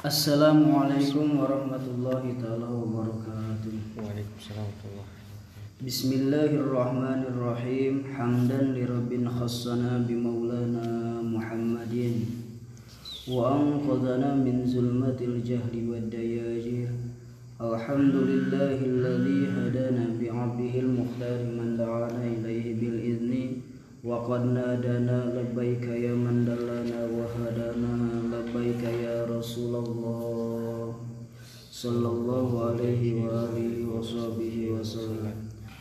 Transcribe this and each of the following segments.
Assalamualaikum warahmatullahi taala wabarakatuh. Waalaikumsalam warahmatullahi Bismillahirrahmanirrahim. Hamdan li rabbin khassana bi maulana Muhammadin wa anqadhana min zulmatil jahli wad dayajir. Alhamdulillahilladzi hadana bi 'abdihil mukhtar man da'ana ilaihi bil idzni wa qad nadana labbaika ya man dallana صلى الله عليه وآله وصحبه وسلم.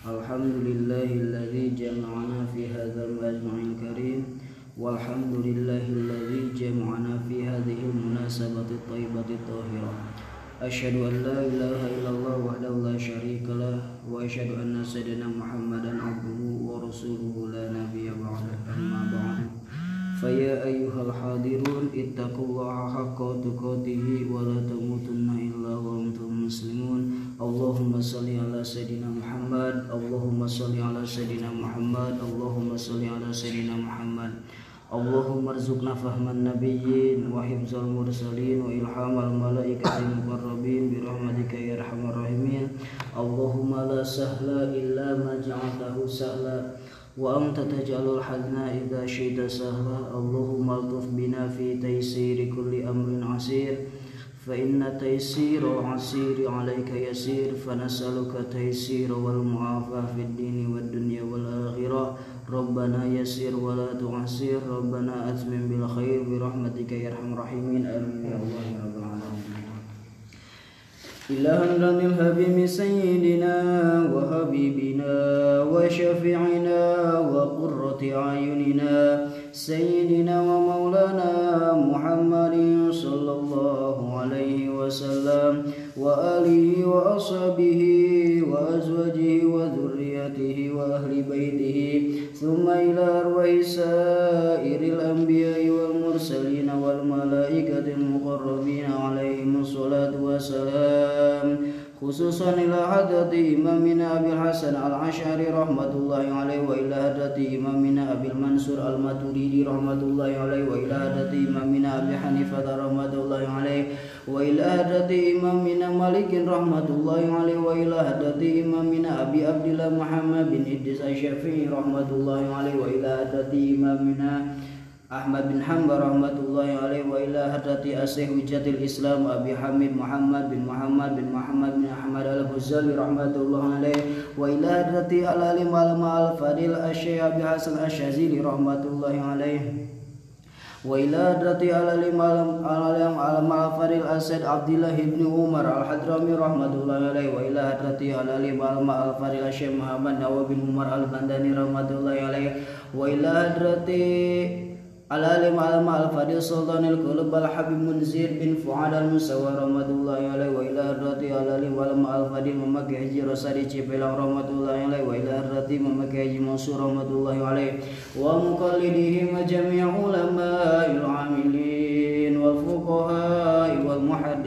الحمد لله الذي جمعنا في هذا المجمع الكريم. والحمد لله الذي جمعنا في هذه المناسبة الطيبة الطاهرة. أشهد أن لا إله إلا الله وحده لا شريك له وأشهد أن سيدنا محمدا عبده ورسوله. لا نبي بعده أما بعد. فيا أيها الحاضرون اتقوا الله حق تقاته ولا تموتن إلا وأنتم مسلمون اللهم صل على سيدنا محمد اللهم صل على سيدنا محمد اللهم صل على سيدنا محمد اللهم ارزقنا فهم النبيين وحفظ المرسلين وإلهام الملائكة المقربين برحمتك يا أرحم الراحمين اللهم لا سهل إلا ما جعلته سهلا وأنت تجعل الحزن إذا شئت سهلا اللهم ألطف بنا في تيسير كل أمر عسير. فإن تيسير العسير عليك يسير. فنسألك تيسير والمعافاة في الدين والدنيا والآخرة. ربنا يسير ولا تعسير ربنا أتمم بالخير برحمتك يا أرحم الراحمين. آمين. يا الله يا رب العالمين إلها رن الحبيب سيدنا وحبيبنا وشفيعنا وقرة أعيننا. سيدنا ومولانا محمد صلى الله عليه وسلم. وآله وأصحابه وأزواجه وذريته وأهل بيته. ثم إلى أرواح سائر الأنبياء خصوصا إلى حضرة إمامنا أبي الحسن العشعري رحمة الله عليه وإلى حضرة إمامنا أبي المنصور الماتريدي رحمة الله عليه وإلى حضرة إمامنا أبي حنيفة رحمة الله عليه وإلى حضرة إمامنا مالك رحمة الله عليه وإلى حضرة إمامنا أبي عبد الله محمد بن إدريس الشافعي رحمة الله عليه وإلى حضرة إمامنا Ahmad bin Hanbal rahmatullahi alaihi wa ila hadrati asyikh wijatil Islam Abi Hamid Muhammad bin Muhammad bin Muhammad bin Ahmad al-Ghazali rahmatullahi alaihi wa ila hadrati al-alim al-fadil asyikh Abi Hasan asyazili rahmatullahi alaihi wa ila hadrati al-alim al-alim al-fadil Asad Abdullah ibn Umar al-Hadrami rahmatullahi alaihi wa ila hadrati al-alim al-fadil asyikh Muhammad Nawawi bin Umar al-Bandani rahmatullahi alaihi wa ila hadrati العالم على الفريق سلطان القلوب الحبيب منزير بن فعال المسوى رحمة الله عليه وإلى الرضي العالم على الفريق ممك حجي رسالي جبل رحمة الله عليه وإلى الرضي ممك حجي منصور رحمة الله عليه ومقلدهم جميع علماء العاملين.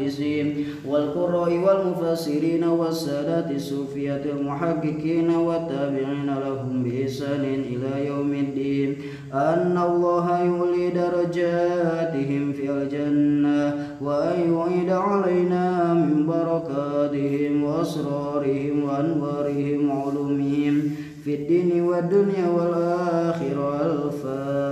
المحدثين والقراء والمفسرين والسادات الصوفية المحققين والتابعين لهم بإحسان إلى يوم الدين. أن الله يولي درجاتهم في الجنة وأن يعيد علينا من بركاتهم وأسرارهم وأنوارهم وعلومهم في الدين والدنيا والآخرة. الفاتحة.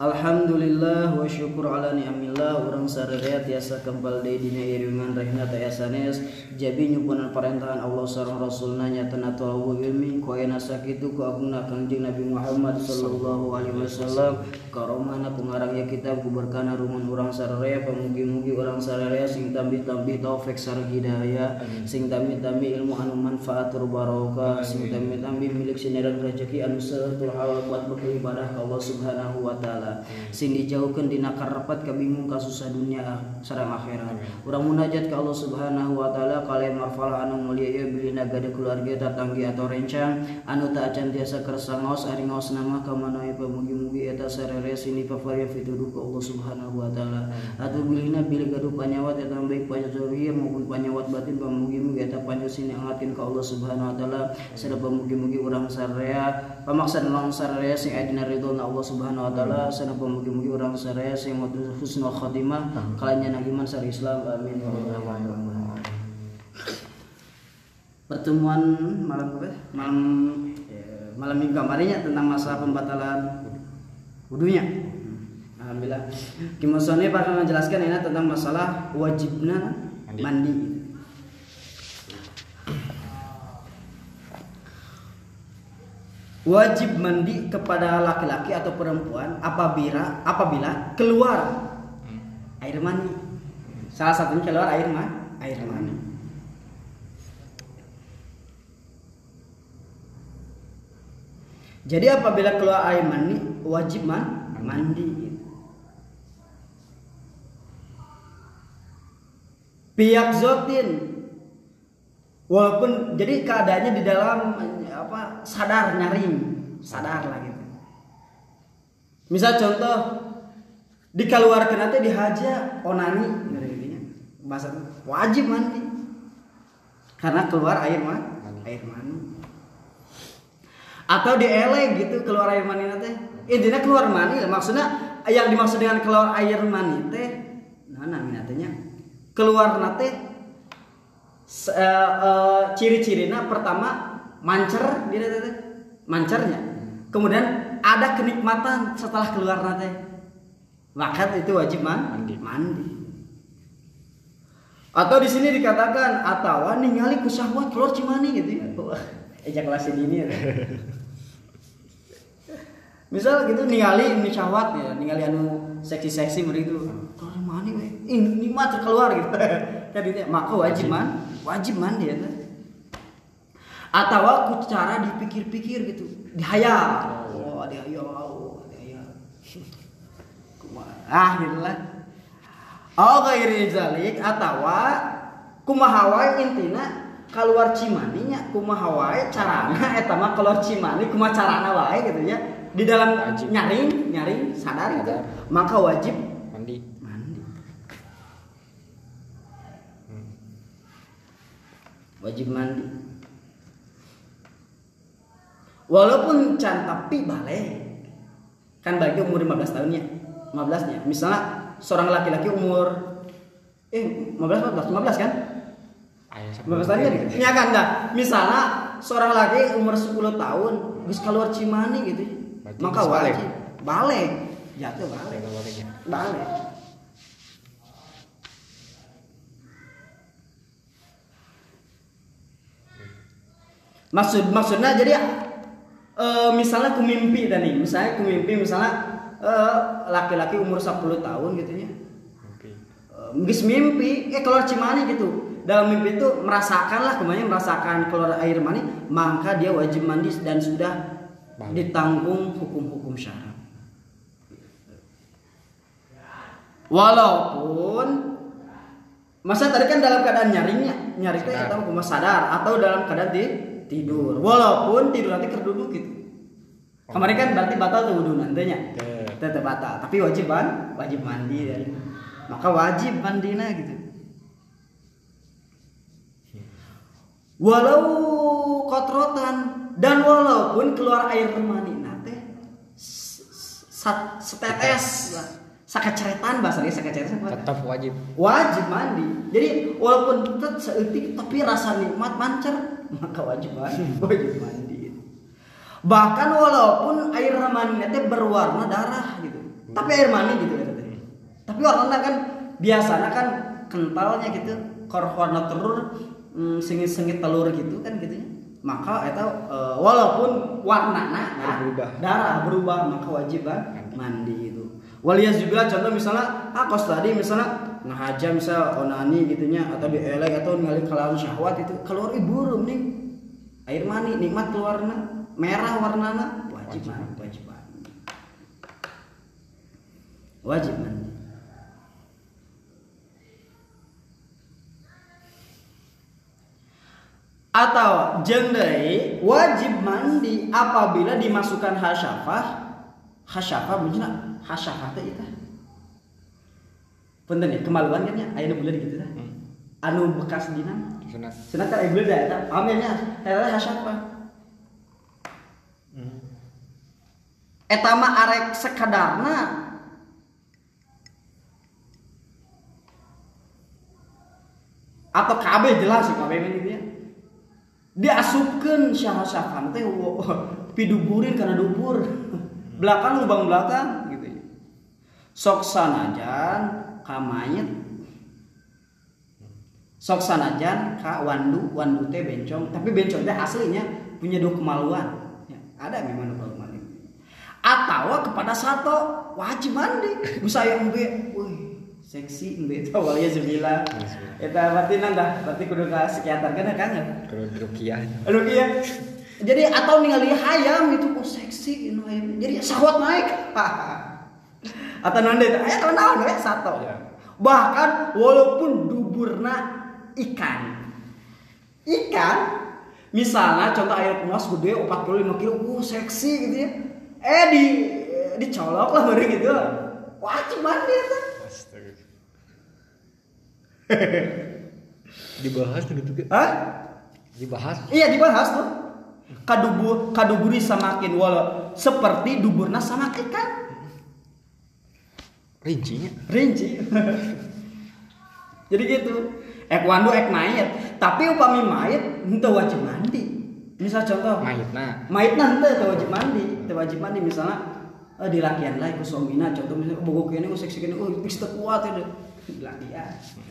Alhamdulillah wa syukur ala ni'amillah. Urang sararea tiasa kembal deui dina iringan rahina tayasanes jabi nyupunan parentangan Allah sareng rasulna nyatana talawu ilmi. Ku aya sakitu ku agungna Kangjeng Nabi Muhammad sallallahu alaihi wasallam karomana pengarang ya kitab ku berkana rumun urang sararea pamugi-mugi urang sararea sing tambi-tambi taufik sareng hidayah sing tambi-tambi ilmu anu manfaat barokah sing tambi-tambi milik sineran rezeki anu seueur halal kuat beribadah ka Allah Subhanahu wa taala. Sing dijauhkan dina karepat kabingung kasusah dunia sareng akhirat. Urang munajat ke Allah Subhanahu wa taala kalian marfal anu mulia ieu bilina gada keluarga tatanggi atau rencang anu tak acan tiasa kersa ngaos ari ngaos nama ka manawi pamugi-mugi eta sarere sini favaria fituduh ke Allah Subhanahu wa taala. Atuh bilina bilih gaduh panyawat eta baik panyazahir maupun panyawat batin pamugi-mugi eta panjo sini angatkeun ka Allah Subhanahu wa taala. Sada pamugi-mugi urang sarea pamaksan ulang sarea sing aya dina ridho Allah Subhanahu wa taala. Sana mugi-mugi urang saraya sing husnul khotimah kalanya nagiman sari Islam. Amin. Pertemuan malam apa? Malam ya, malam minggu kemarinnya tentang masalah pembatalan wudhunya Alhamdulillah Kimusone akan menjelaskan ini tentang masalah wajibnya mandi, mandi. wajib mandi kepada laki-laki atau perempuan apabila apabila keluar hmm. air mani. Salah satunya keluar air mani, air mani. Jadi apabila keluar air mani wajib man, mandi. Pihak zotin walaupun jadi keadaannya di dalam apa sadar nyaring. Sadar lah gitu. Misal contoh dikeluarkan nanti dihaja onani bahasa wajib mandi. Karena keluar air mani air mani. Atau dielek gitu keluar air mani nanti intinya keluar mani maksudnya yang dimaksud dengan keluar air mani teh nah nantinya keluar nanti uh, uh, ciri-cirinya pertama mancer dia mancernya. Kemudian ada kenikmatan setelah keluar nanti maka itu wajib man mandi. mandi. Atau di sini dikatakan atau ningali kusahwat keluar cimani gitu ya. Ejakulasi dini ya. misal gitu ningali ini syahwat ya ningali anu seksi-seksi begitu keluar mani ini nikmat keluar gitu. Kan maka wajib man. Wajib mandi ya atau aku cara dipikir-pikir gitu. Dihayal. Oh. Dihayal oh dihayal. Ah gitu lah. Oh gairi zalik atau kumahawai intina keluar cimaninya kumahawai carana etama keluar cimani kuma carana wae gitu ya di dalam wajib. nyaring nyaring sadar gitu maka wajib mandi. mandi. Hmm. wajib mandi. Walaupun can tapi balik kan bagi umur 15 tahunnya 15 nya. Misalnya seorang laki-laki umur eh 15 15 15 kan? 15 tahun kan? ya kan? Enggak misalnya seorang laki umur 10 tahun bisa keluar cimani gitu. Berarti maka wajib. Balik jatuh balik balik maksud maksudnya jadi uh, misalnya ku mimpi tadi. Misalnya ku mimpi misalnya uh, laki-laki umur 10 tahun gitu ya. Mimpi. Uh, mimpi eh keluar cimani gitu. Dalam mimpi itu merasakan lah kemarin merasakan keluar air mani maka dia wajib mandi dan sudah ditanggung hukum-hukum syarat. Walaupun masa tadi kan dalam keadaan nyaringnya nyaringnya tahu kuma sadar atau dalam keadaan di tidur. Walaupun tidur nanti kerduduk gitu. Oh. kemarin kan berarti batal tuh wudhu nantinya tetap batal. Tapi wajib kan? Wajib mandi dan maka wajib mandinya gitu. Walau kotrotan dan walaupun keluar air mani nate setetes lah sakeceretan bahasanya sakeceretan tetap wajib. Wajib mandi. Jadi walaupun tetap seetik tapi rasa nikmat mancer maka wajib mandi wajib mandi. Bahkan walaupun air mani itu berwarna darah gitu. Tapi air mani gitu ya tapi warnanya kan biasanya kan kentalnya gitu korwarna telur mm, sengit sengit telur gitu kan gitu maka itu uh, walaupun warnanya nah, berubah. darah berubah maka wajib kan mandi. itu walias juga contoh misalnya ah kos tadi misalnya ngahaja misal onani gitunya atau dielek atau ngali kelawan syahwat itu keluar ibu nih. Air mani nikmat keluarnya merah warnana wajib mandi. wajib mandi. Wajib mandi atau jendai wajib mandi apabila dimasukkan hasyafah? Hasyafah bener hasyafah teh itu punten ya kemaluan kan ya? Aya bulan gitu dah Hmm. anu bekas dina. Sunat. sunat kan aya bulan dah eta pamernya eta hasyafah. Hmm. eta mah arek sekadarna. Atau KB jelas sih KB ini dia diasupkan syahasafan teh piduburin karena dubur belakang lubang belakang gitu. Ya sok sanajan ka mayit sok sanajan ka wandu wandu teh bencong. Tapi bencong teh aslinya punya dua kemaluan. Ya, ada memang dua kemaluan. Atau kepada satu wajib mandi bisa yang embe wih seksi embe tau ya sembilan eta berarti nanda berarti kudu ka psikiater kan kan Kalau rukiah. Aduh iya. Jadi atau ningali hayam itu kok seksi ini hayam. Jadi syahwat naik. atau nanda itu aya tahu naon we satu. Iya. Bahkan walaupun duburna ikan. Ikan misalnya contoh air puas gede 45 kilo, uh seksi gitu ya. Eh di dicolok lah baru gitu. Wajib mandi itu. Astaga. Dibahas gitu kan. Hah? Dibahas. Iya dibahas tuh. Kadubur kaduburi samakin walau seperti duburna samakin kan Rincinya. rinci. Jadi gitu. Ek wandu ek mayat. Tapi upami mayat ente wajib mandi. Misal contoh Mayitna. mayat nanti teu wajib mandi, teu wajib mandi misalnya eh, di lakian lah ku suamina contoh misalnya bogo kene oh seksi kene oh teu kuat ya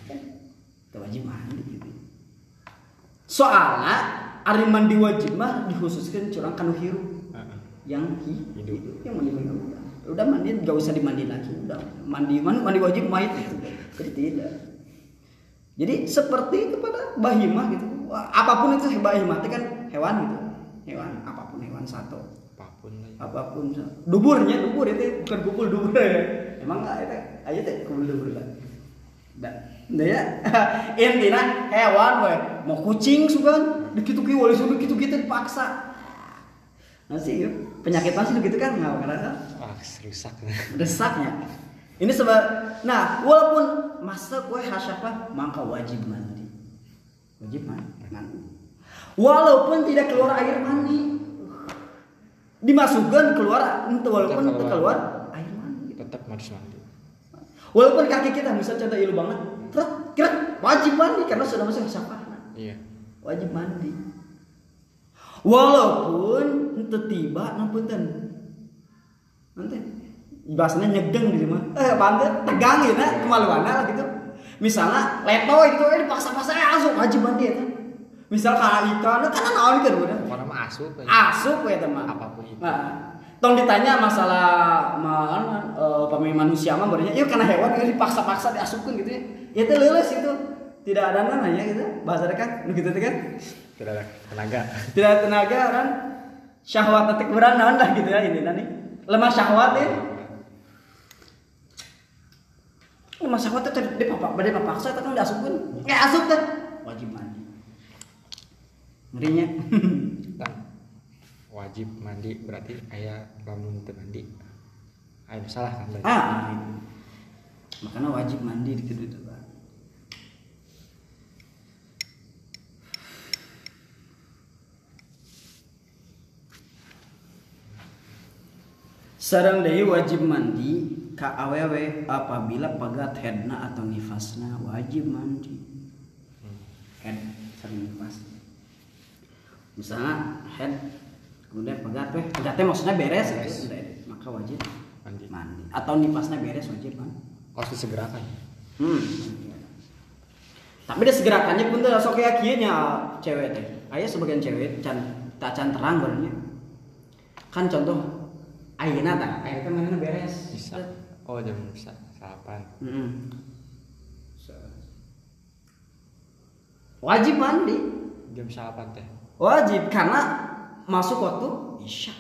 Kan teu wajib mandi gitu. Soalnya ari mandi wajib mah dikhususkan curang kanu hirup. Heeh. yang hi, Hidup. hidup yang mandi mandi udah udah mandi gak usah dimandi lagi udah. Mandi mandi, mandi wajib mayat itu jadi tidak. Jadi seperti kepada bahimah gitu. Apa pun itu bahimah itu kan hewan gitu. Hewan apa pun hewan satu. Apa pun ya. apa pun duburnya dubur itu bukan kubul dubur. Ya emang nggak itu? Aja teh kubul dubur lah ya, intinya hewan we mau kucing suka begitu ki wali suka gitu gitu dipaksa. Nasi penyakit masih gitu kan nggak karena Ah, rusak. desaknya. Ini sebab, nah walaupun masa kue hasyafah maka wajib mandi, wajib mandi. mandi. Walaupun tidak keluar air mandi, dimasukkan keluar, walaupun Tetap keluar. keluar air mandi. Tetap harus mandi. Walaupun kaki kita misal contoh ilu banget, keret, keret, wajib mandi karena sudah masuk hasyafah. Iya. wajib mandi walaupun itu tiba nampunten nanti bahasanya nyegeng gitu mah eh bante tegang gitu nah kemaluan lah gitu misalnya leto gitu eh dipaksa-paksa eh asup wajib mandi ya misal kalau ikan kan naon kan udah Pokoknya mah asup. aja. asup ya teman Apa pun itu. nah tong ditanya masalah mana uh, pemain manusia mah barunya yuk karena hewan ini dipaksa-paksa diasupkan gitu ya. Ya itu lulus itu. Tidak ada namanya gitu. Bahasa kan gitu kan. Tidak ada tenaga. tidak ada tenaga kan syahwat tetik naon lah gitu ya ini nanti lemah syahwat ya. Lemah syahwat itu dia papak dia papaksa itu kan diasupkan kayak asup kan wajib mandi. Ngerinya wajib mandi berarti ayah lamun teu mandi. Ayah salah kan berarti. ah makanya wajib mandi di kedua itu. Sarang deui wajib mandi ka awewe apabila pegat headna atau nifasna wajib mandi. Head sareng nifas. Misalnya head kemudian pegat weh, pegatnya maksudnya beres gitu, udah, maka wajib Mandi. mandi atau nipasnya beres wajib mandi. Harus disegerakan. Hmm. Tapi dia segerakannya pun tuh sok kayak kieunya cewek teh. Aya sebagian cewek can tak can terang barunya. Kan contoh ayeuna tah, ayeuna teh mana beres. Bisa. Oh jam sa- sarapan. Heeh. Wajib mandi. Jam sarapan teh. Wajib karena masuk waktu isya.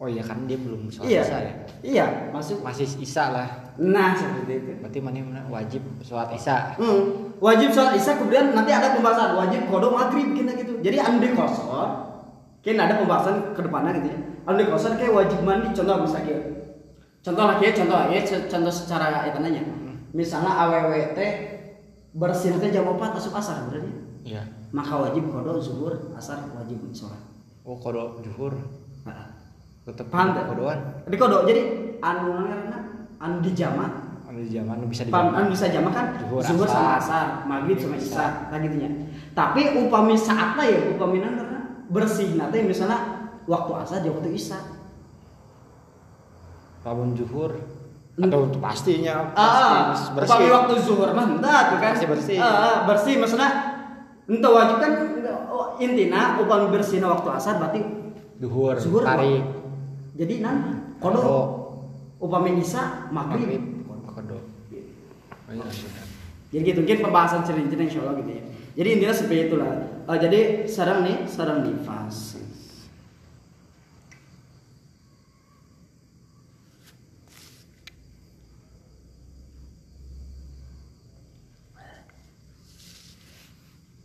oh iya kan dia belum sholat iya isya ya iya masuk masih isya lah nah seperti itu berarti mana mana wajib sholat isya Hmm, wajib sholat isya kemudian nanti ada pembahasan wajib kodok maghrib gitu gitu. Jadi andi kosor, kan ada pembahasan ke depannya gitu ya. Andi kosor kayak wajib mandi contoh misalnya. Contoh lagi ya, contoh ya, contoh secara itu nanya. Misalnya aww teh bersih teh jam 4 masuk asar berarti. iya Maka wajib kodok zuhur, asar wajib sholat. Oh kodok juhur. Nah, tetep Paham kodokan Di kodok jadi anu karena anu di jama anu zaman nu bisa Paham, dijamak kan bisa jama kan? Zuhur, zuhur sama asar, maghrib sama isya, nah gitu ya. Tapi upami saatnya ya upami karena bersih. Nanti misalnya waktu asar dia waktu isya. lamun juhur atau pastinya Ah, pasti upami bersih. waktu zuhur mah tuh kan. Pasti bersih. Ah, ah, bersih maksudnya entah wajib kan oh, intina upami bersihnya waktu asar berarti juhur zuhur tarik jadi nan kodok upami isya maghrib. kodok oh iya. Jadi gitu mungkin pembahasan cerita insya Allah gitu ya. Jadi intinya seperti itulah. Eh, jadi sarang nih, sarang nifas.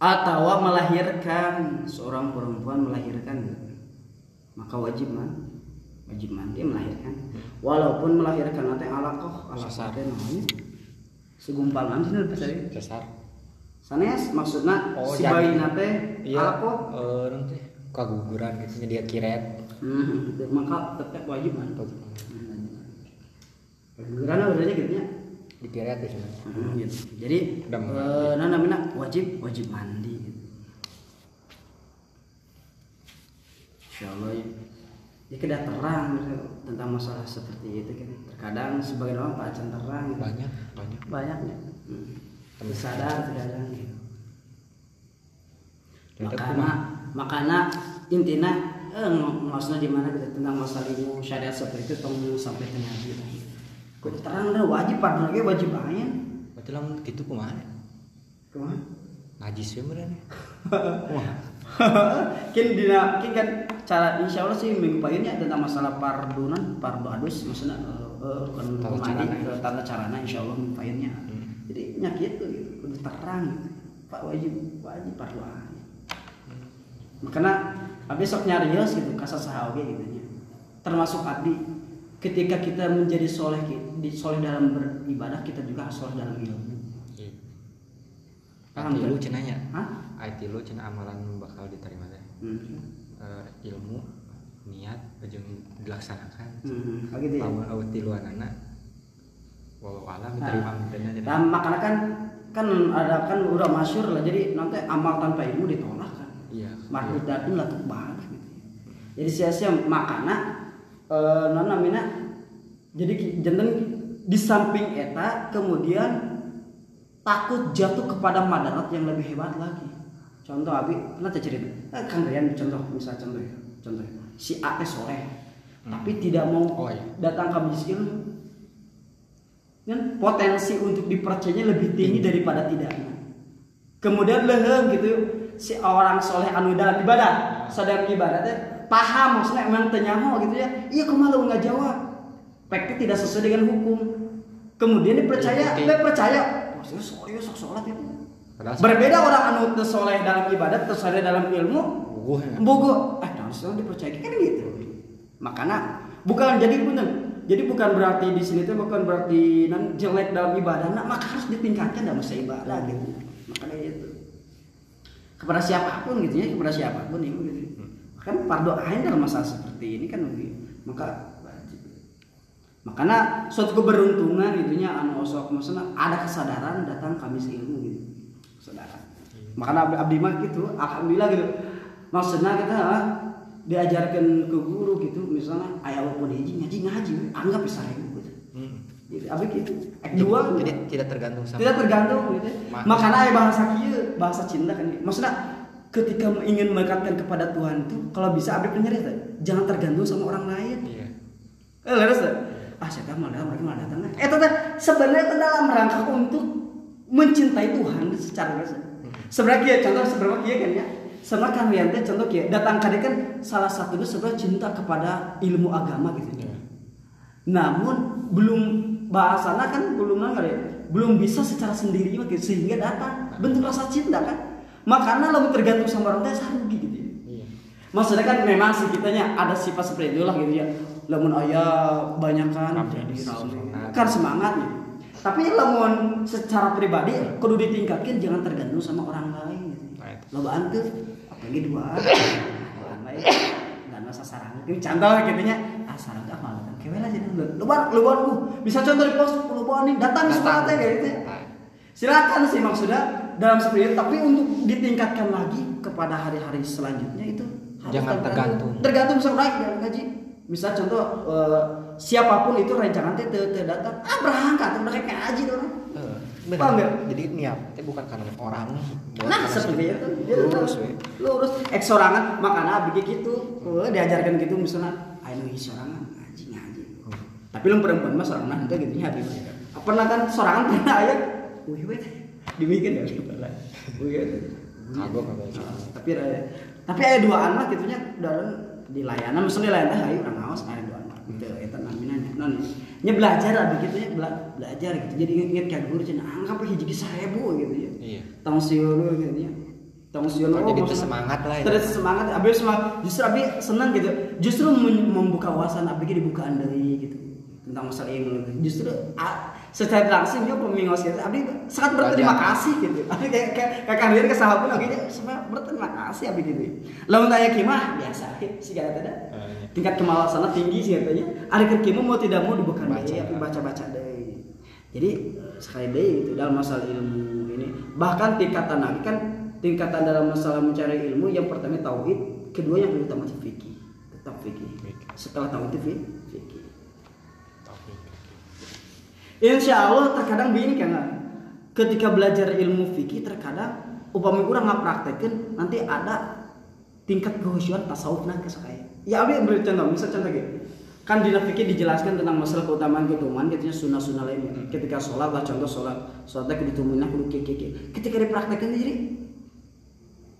Atau melahirkan. Seorang perempuan melahirkan. Maka wajib man. Wajib mandi melahirkan. Walaupun melahirkan nanti alakoh alakoh namanya. Segumpalan sih lebih tadi sesar. Sanes maksudnya Oh, si bayi nate iya. alakoh eh nanti kaguguran gitu dia kiret. Hmm, maka tetap wajib man. Karena berarti gitu ya ya sebenarnya Hmm, gitu. jadi Udah mandi. eh, nah namanya wajib wajib mandi gitu. Insya Allah ya. Ya kita terang gitu, tentang masalah seperti itu kan. Terkadang sebagian orang tak acan terang gitu. banyak banyak banyak ya. Hmm. Sadar terkadang gitu. Kumaha? makanya intinya eh, maksudnya di mana gitu tentang masalah ilmu syariat seperti itu tong sampai tengah gitu. Kudu terang wajib pada lagi wajib aja. berarti lamun gitu kumaha Kumaha? ngaji sih benernya wah kin dina kin kan cara insya Allah sih minggu paginya tentang masalah pardunan pardu adus maksudnya eh, eh, bukan Tata carana. ke tata carana insya Allah minggu paginya Hmm. jadi nyakit tuh gitu kudu terang gitu. Pak wajib wajib pardu aja. Makanya abdi sok nyarios gitu kasar sahawe gitu termasuk abdi ketika kita menjadi soleh di soleh dalam beribadah kita juga harus soleh dalam ilmu iya Paham, Ayat lu kan? cenanya Hah? ayat lu cina amalan bakal diterima teh Hmm. Eh, ilmu niat jeung dilaksanakan Hmm. Oh, gitu ya? lamun awet tiluanana walau alam diterima mintanya Nah, makanya kan kan ada kan udah masyur lah jadi nanti amal tanpa ilmu ditolak kan. iya Makhluk datun lah balik gitu. Jadi sia-sia makana eh non namina jadi jantan di samping eta kemudian takut jatuh kepada madarat yang lebih hebat lagi. Contoh abi nanti cerita. Eh, Kang Rian contoh misal contoh ya. Contoh ya. Si A teh soleh tapi tidak mau Oh, iya. datang ke majelis ilmu kan potensi untuk dipercayanya lebih tinggi daripada tidaknya kemudian leheng gitu si orang soleh anu dalam ibadah sedang ibadatnya paham maksudnya emang tenyaho gitu ya iya kemalu nggak jawab peknya tidak sesuai dengan hukum kemudian dipercaya Diikuti. dia percaya maksudnya soleh sok sholat itu berbeda orang anu teu soleh dalam ibadat teu soleh dalam ilmu Buguh ya. Bogo, eh harusnya dipercaya kan gitu. Makanya bukan jadi punten. Jadi bukan berarti di sini tuh bukan berarti nan jelek dalam ibadah, nah, maka harus ditingkatkan dalam ibadah gitu. Makanya itu. Kepada siapa pun gitu ya, kepada siapa pun itu gitu. Kan pardo ain dalam masalah seperti ini kan. Maka wajib. Makanya suatu keberuntungan gitunya anu osok maksudnya ada kesadaran datang kamis ilmu gitu. Kesadaran. Makanya abdi, abdi mah gitu, alhamdulillah gitu. Maksudnya kita ah, diajarkan ke guru gitu, misalnya ayah walaupun hiji ngaji ngaji, anggap bisa ribu gitu. Hmm. Jadi abdi gitu. Dua gitu. jadi tidak tergantung sama tidak tergantung gitu. Ma- Makanya ayah bahasa kieu, bahasa cinta kan. gitu. Maksudnya ketika ingin mendekatkan kepada Tuhan itu kalau bisa abdi penyerah jangan tergantung sama orang lain. iya Eh, leres. Ah, saya malah mereka malah datang. Eh, teh sebenarnya itu dalam rangka untuk mencintai Tuhan secara leres. Sebenarnya kia, contoh sebenarnya kia kan ya. sama kan teh contoh kayak datang kade kan salah satunya sebenarnya cinta kepada ilmu agama gitu Iya. namun belum bahasana kan belum nanggar ya belum bisa secara sendiri gitu, sehingga datang bentuk rasa cinta kan makanya lo tergantung sama orang teh sarugi gitu ya. Iya. maksudnya kan memang sih kitanya ada sifat seperti itu lah gitu ya lamun ayah banyak kan jadi semangat. kan semangatnya tapi lamun secara pribadi kudu ditingkatkan jangan tergantung sama orang lain gitu. Right. lobaan tuh apalagi dua orang lain dan masa sarang ini contoh kitanya ah sarang apa lah kewel aja dulu lobaan lobaan uh bisa contoh di pos lobaan nih datang Datang. semangatnya kayak gitu ya. silakan sih maksudnya dalam seperti itu tapi untuk ditingkatkan lagi kepada hari-hari selanjutnya itu harus Jangan tergantung. tergantung sama naik ya gaji misal contoh eh, siapa pun itu rancangan teh datang ah berangkat kayak ngaji tuh orang Eh, Paham benar. nggak? Jadi niat itu bukan karena orang. nah seperti itu lurus we. lurus ek sorangan makanya abdi gitu Eh, diajarkan gitu misalnya ayo nuhi sorangan ngaji ngaji Hmm. tapi lu perempuan mah sorangan itu gitu ya pernah kan sorangan pernah aya wih wih dibikin ya wih wih Kagok tapi ada tapi ada dua anak gitunya dalam di layanan misalnya layanan ayo orang ngawas ada dua anak. Gitu itu namanya non nya belajar lah begitu ya bela- belajar gitu. Jadi inget kayak guru cina anggap hiji seribu gitu ya Iya. tahun siun gitu ya tahun siun Oh, jadi maksudnya- tersemangat lah ya. terus semangat abis semangat justru abi senang gitu. Justru mem- membuka wawasan abi dibukaan dari gitu tentang masalah gitu. justru ah, secara langsung dia pemingos gitu abi sangat berterima Belajar. kasih gitu. Abi kayak kayak kayak kandir ke sahabat lagi semua berterima kasih abi gitu. Lamun tanya kimah biasa sih gak ada Eh, iya. tingkat kemalasan tinggi sih katanya. Ada kimo mau tidak mau dibuka Baca. deh tapi baca baca deh. Jadi sekali deh itu dalam masalah ilmu ini. Bahkan tingkatan lagi kan tingkatan dalam masalah mencari ilmu yang pertama tauhid kedua yang utama fikih tetap fikih. Fikih. setelah tauhid itu Insya Allah terkadang begini kan? Ketika belajar ilmu fikih terkadang upami orang nggak praktekin nanti ada tingkat kehusuan tasawuf nah ya abi beri contoh misal contoh gitu kan di fikih dijelaskan tentang masalah keutamaan keutamaan katanya sunnah sunnah lainnya ketika sholat lah contoh sholat sholatnya kudu tumina kudu kiki ketika dipraktekin jadi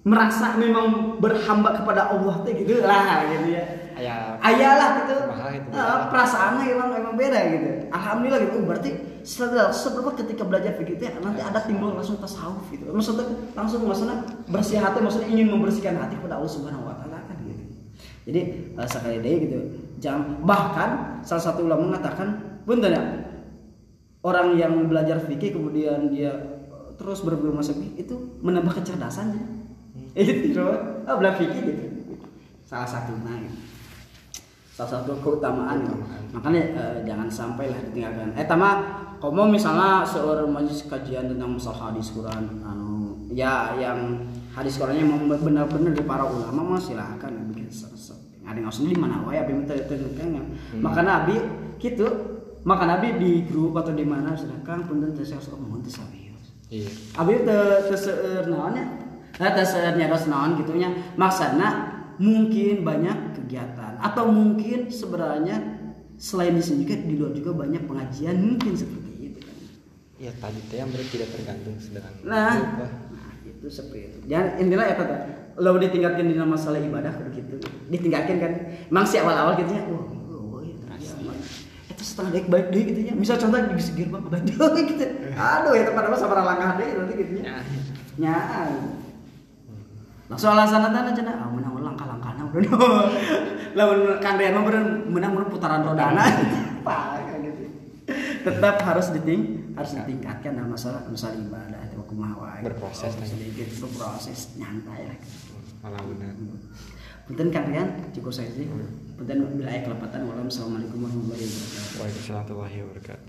merasa memang berhamba kepada Allah teh gitu lah gitu ya Aya ayalah gitu. Itu, perasaannya emang emang beda gitu. Alhamdulillah gitu. Berarti setelah seberapa ketika belajar begitu ya nanti ada timbul langsung tasawuf gitu. Maksudnya langsung maksudnya bersih hati maksudnya ingin membersihkan hati kepada Allah subhanahu wa taala kan gitu. Jadi eh, sekali deh gitu jangan bahkan salah satu ulama mengatakan punten ya orang yang belajar fikih kemudian dia eh, terus berburu masuk itu menambah kecerdasannya. Itu oh, belajar fikih gitu. Salah satu gitu salah satu keutamaan gitu. makanya eh, jangan sampai lah ditinggalkan eh tama kamu misalnya seorang majelis kajian tentang masalah hadis Quran anu ya yang hadis Qurannya memang benar-benar dari para ulama mah bikin seresep ada yang di mana wae abi minta kan maka nabi gitu maka nabi di grup atau di mana sedangkan punten teh saya ngomong teh sabius Iya. Abi seueur naonnya. Nah, teu seueur nyaros naon gitunya. Maksudna mungkin banyak kegiatan atau mungkin sebenarnya selain di sini juga di luar juga banyak pengajian mungkin seperti itu kan. Iya tadi teh yang berarti tidak tergantung sedang. Nah, nah itu seperti itu. Jangan intinya ya tata. Lo ditingkatkan di dalam masalah ibadah begitu. Ditingkatkan kan. Emang si awal-awal gitu ya. Wah, wah, itu setengah dek baik deh gitu ya. Misal contoh di segir bang baik deh gitu. Aduh ya teman teman sama langkah deh nanti gitu ya. Ya. Nya. Langsung alasan aja ah menang langkah-langkahnya udah. Lawan mah bener menang menang putaran rodana. Kayak gitu. Tetap harus diting harus ditingkatkan dalam masalah masalah ibadah itu kumaha wae. Berproses Oh, lagi. sedikit berproses nyantai lah. Malah benar. Punten kalian cukup saya sih. Punten bila aya kelepatan. Wassalamualaikum warahmatullahi wabarakatuh. Waalaikumsalam warahmatullahi wabarakatuh.